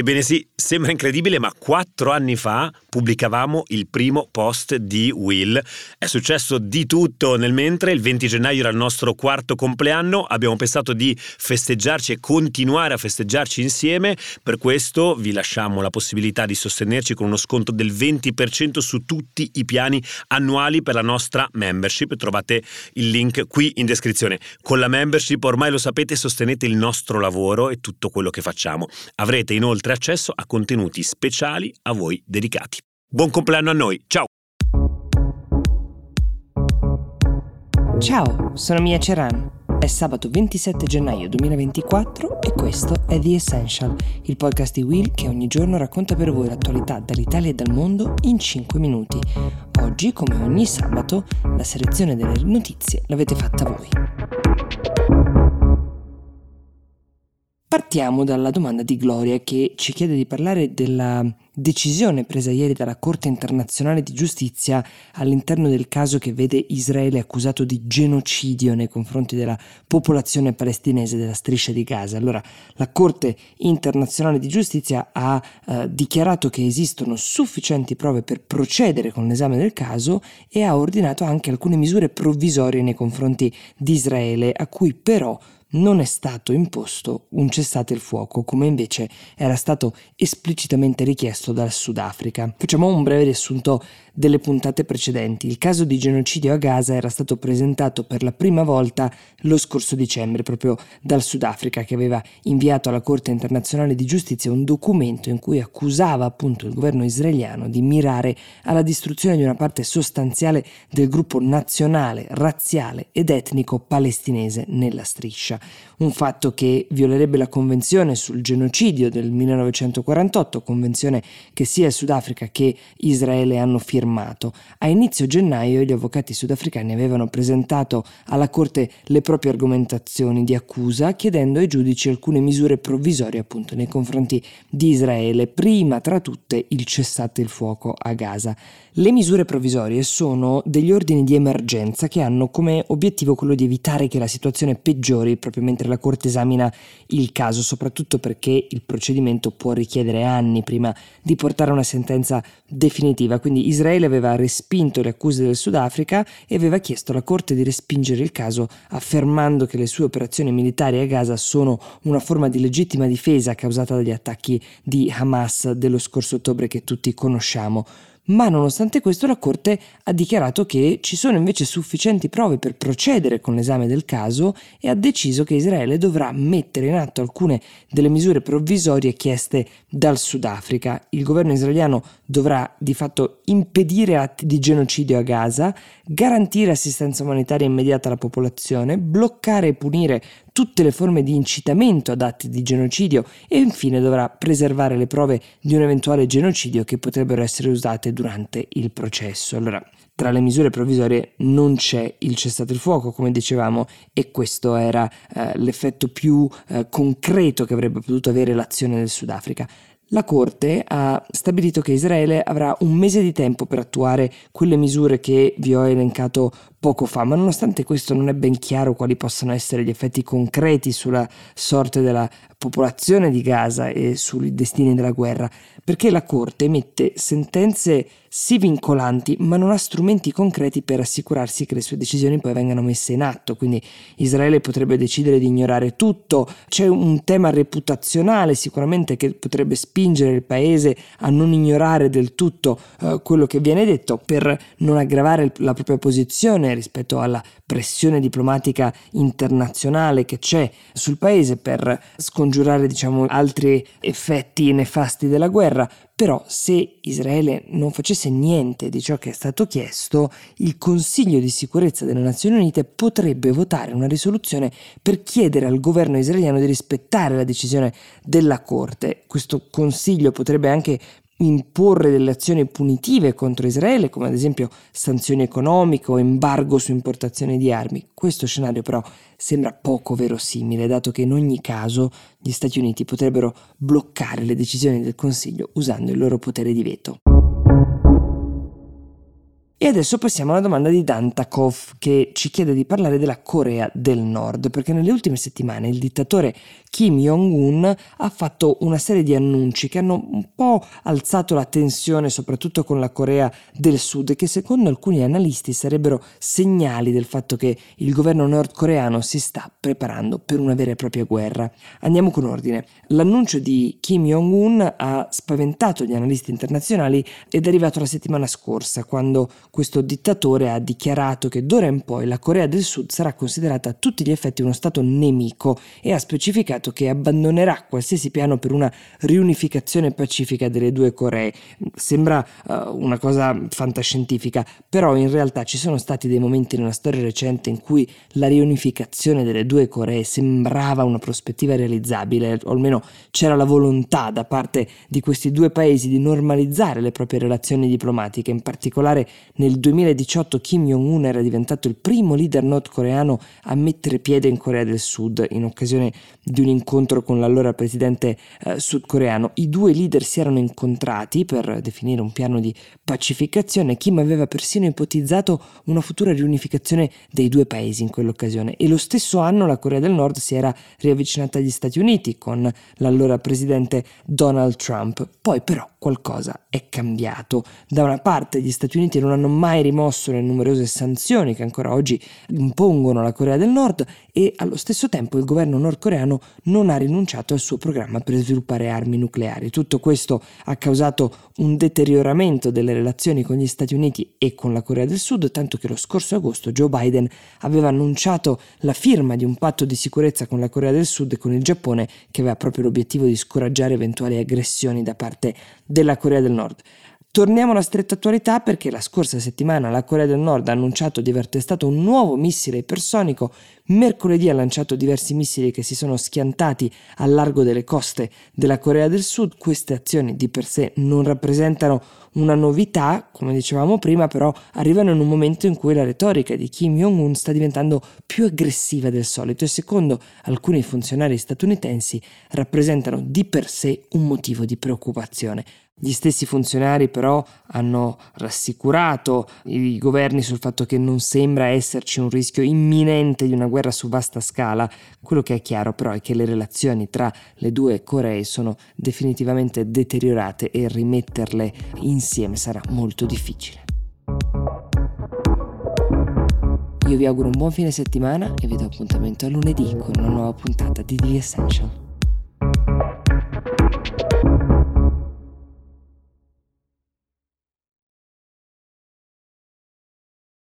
Ebbene sì, sembra incredibile, ma quattro anni fa pubblicavamo il primo post di Will. È successo di tutto nel mentre, il 20 gennaio era il nostro quarto compleanno, abbiamo pensato di festeggiarci e continuare a festeggiarci insieme, per questo vi lasciamo la possibilità di sostenerci con uno sconto del 20% su tutti i piani annuali per la nostra membership, trovate il link qui in descrizione. Con la membership ormai lo sapete sostenete il nostro lavoro e tutto quello che facciamo. Avrete inoltre inoltre accesso a contenuti speciali a voi dedicati. Buon compleanno a noi, ciao! Ciao, sono Mia Ceran. È sabato 27 gennaio 2024 e questo è The Essential, il podcast di Will che ogni giorno racconta per voi l'attualità dall'Italia e dal mondo in 5 minuti. Oggi, come ogni sabato, la selezione delle notizie l'avete fatta voi. Partiamo dalla domanda di Gloria che ci chiede di parlare della decisione presa ieri dalla Corte internazionale di giustizia all'interno del caso che vede Israele accusato di genocidio nei confronti della popolazione palestinese della striscia di Gaza. Allora, la Corte internazionale di giustizia ha eh, dichiarato che esistono sufficienti prove per procedere con l'esame del caso e ha ordinato anche alcune misure provvisorie nei confronti di Israele, a cui però non è stato imposto un cessate il fuoco come invece era stato esplicitamente richiesto dal Sudafrica. Facciamo un breve riassunto delle puntate precedenti. Il caso di genocidio a Gaza era stato presentato per la prima volta lo scorso dicembre proprio dal Sudafrica che aveva inviato alla Corte internazionale di giustizia un documento in cui accusava appunto il governo israeliano di mirare alla distruzione di una parte sostanziale del gruppo nazionale, razziale ed etnico palestinese nella striscia un fatto che violerebbe la Convenzione sul genocidio del 1948, convenzione che sia il Sudafrica che Israele hanno firmato. A inizio gennaio gli avvocati sudafricani avevano presentato alla Corte le proprie argomentazioni di accusa, chiedendo ai giudici alcune misure provvisorie appunto nei confronti di Israele, prima tra tutte il cessate il fuoco a Gaza. Le misure provvisorie sono degli ordini di emergenza che hanno come obiettivo quello di evitare che la situazione peggiori proprio mentre la Corte esamina il caso, soprattutto perché il procedimento può richiedere anni prima di portare una sentenza definitiva. Quindi Israele aveva respinto le accuse del Sudafrica e aveva chiesto alla Corte di respingere il caso affermando che le sue operazioni militari a Gaza sono una forma di legittima difesa causata dagli attacchi di Hamas dello scorso ottobre che tutti conosciamo ma nonostante questo la Corte ha dichiarato che ci sono invece sufficienti prove per procedere con l'esame del caso e ha deciso che Israele dovrà mettere in atto alcune delle misure provvisorie chieste dal Sudafrica. Il governo israeliano dovrà di fatto impedire atti di genocidio a Gaza, garantire assistenza umanitaria immediata alla popolazione, bloccare e punire tutte le forme di incitamento ad atti di genocidio e infine dovrà preservare le prove di un eventuale genocidio che potrebbero essere usate durante il processo. Allora, tra le misure provvisorie non c'è il cessate il fuoco, come dicevamo, e questo era eh, l'effetto più eh, concreto che avrebbe potuto avere l'azione del Sudafrica. La Corte ha stabilito che Israele avrà un mese di tempo per attuare quelle misure che vi ho elencato poco fa, ma nonostante questo non è ben chiaro quali possano essere gli effetti concreti sulla sorte della popolazione di Gaza e sui destini della guerra, perché la Corte emette sentenze sì vincolanti, ma non ha strumenti concreti per assicurarsi che le sue decisioni poi vengano messe in atto. Quindi Israele potrebbe decidere di ignorare tutto. C'è un tema reputazionale sicuramente che potrebbe spingere il paese a non ignorare del tutto eh, quello che viene detto per non aggravare la propria posizione rispetto alla pressione diplomatica internazionale che c'è sul paese per scongiurare diciamo altri effetti nefasti della guerra però se Israele non facesse niente di ciò che è stato chiesto, il Consiglio di sicurezza delle Nazioni Unite potrebbe votare una risoluzione per chiedere al governo israeliano di rispettare la decisione della Corte. Questo Consiglio potrebbe anche imporre delle azioni punitive contro Israele, come ad esempio sanzioni economiche o embargo su importazione di armi. Questo scenario però sembra poco verosimile, dato che in ogni caso gli Stati Uniti potrebbero bloccare le decisioni del Consiglio usando il loro potere di veto. E adesso passiamo alla domanda di Dantakov che ci chiede di parlare della Corea del Nord, perché nelle ultime settimane il dittatore Kim Jong-un ha fatto una serie di annunci che hanno un po' alzato la tensione, soprattutto con la Corea del Sud, che secondo alcuni analisti sarebbero segnali del fatto che il governo nordcoreano si sta preparando per una vera e propria guerra. Andiamo con ordine. L'annuncio di Kim Jong-un ha spaventato gli analisti internazionali ed è arrivato la settimana scorsa, quando questo dittatore ha dichiarato che d'ora in poi la Corea del Sud sarà considerata a tutti gli effetti uno Stato nemico e ha specificato che abbandonerà qualsiasi piano per una riunificazione pacifica delle due Coree. Sembra uh, una cosa fantascientifica, però in realtà ci sono stati dei momenti nella storia recente in cui la riunificazione delle due Coree sembrava una prospettiva realizzabile, o almeno c'era la volontà da parte di questi due paesi di normalizzare le proprie relazioni diplomatiche, in particolare nel 2018 Kim Jong-un era diventato il primo leader nordcoreano a mettere piede in Corea del Sud in occasione di un incontro con l'allora presidente eh, sudcoreano. I due leader si erano incontrati per definire un piano di pacificazione. Kim aveva persino ipotizzato una futura riunificazione dei due paesi in quell'occasione e lo stesso anno la Corea del Nord si era riavvicinata agli Stati Uniti con l'allora presidente Donald Trump. Poi però qualcosa è cambiato. Da una parte gli Stati Uniti non hanno mai rimosso le numerose sanzioni che ancora oggi impongono la Corea del Nord e allo stesso tempo il governo nordcoreano non ha rinunciato al suo programma per sviluppare armi nucleari. Tutto questo ha causato un deterioramento delle relazioni con gli Stati Uniti e con la Corea del Sud, tanto che lo scorso agosto Joe Biden aveva annunciato la firma di un patto di sicurezza con la Corea del Sud e con il Giappone che aveva proprio l'obiettivo di scoraggiare eventuali aggressioni da parte della Corea del Nord. Torniamo alla stretta attualità perché la scorsa settimana la Corea del Nord ha annunciato di aver testato un nuovo missile ipersonico, mercoledì ha lanciato diversi missili che si sono schiantati al largo delle coste della Corea del Sud. Queste azioni di per sé non rappresentano una novità, come dicevamo prima, però arrivano in un momento in cui la retorica di Kim Jong-un sta diventando più aggressiva del solito e secondo alcuni funzionari statunitensi rappresentano di per sé un motivo di preoccupazione. Gli stessi funzionari però hanno rassicurato i governi sul fatto che non sembra esserci un rischio imminente di una guerra su vasta scala. Quello che è chiaro però è che le relazioni tra le due Coree sono definitivamente deteriorate e rimetterle insieme sarà molto difficile. Io vi auguro un buon fine settimana e vi do appuntamento a lunedì con una nuova puntata di The Essential.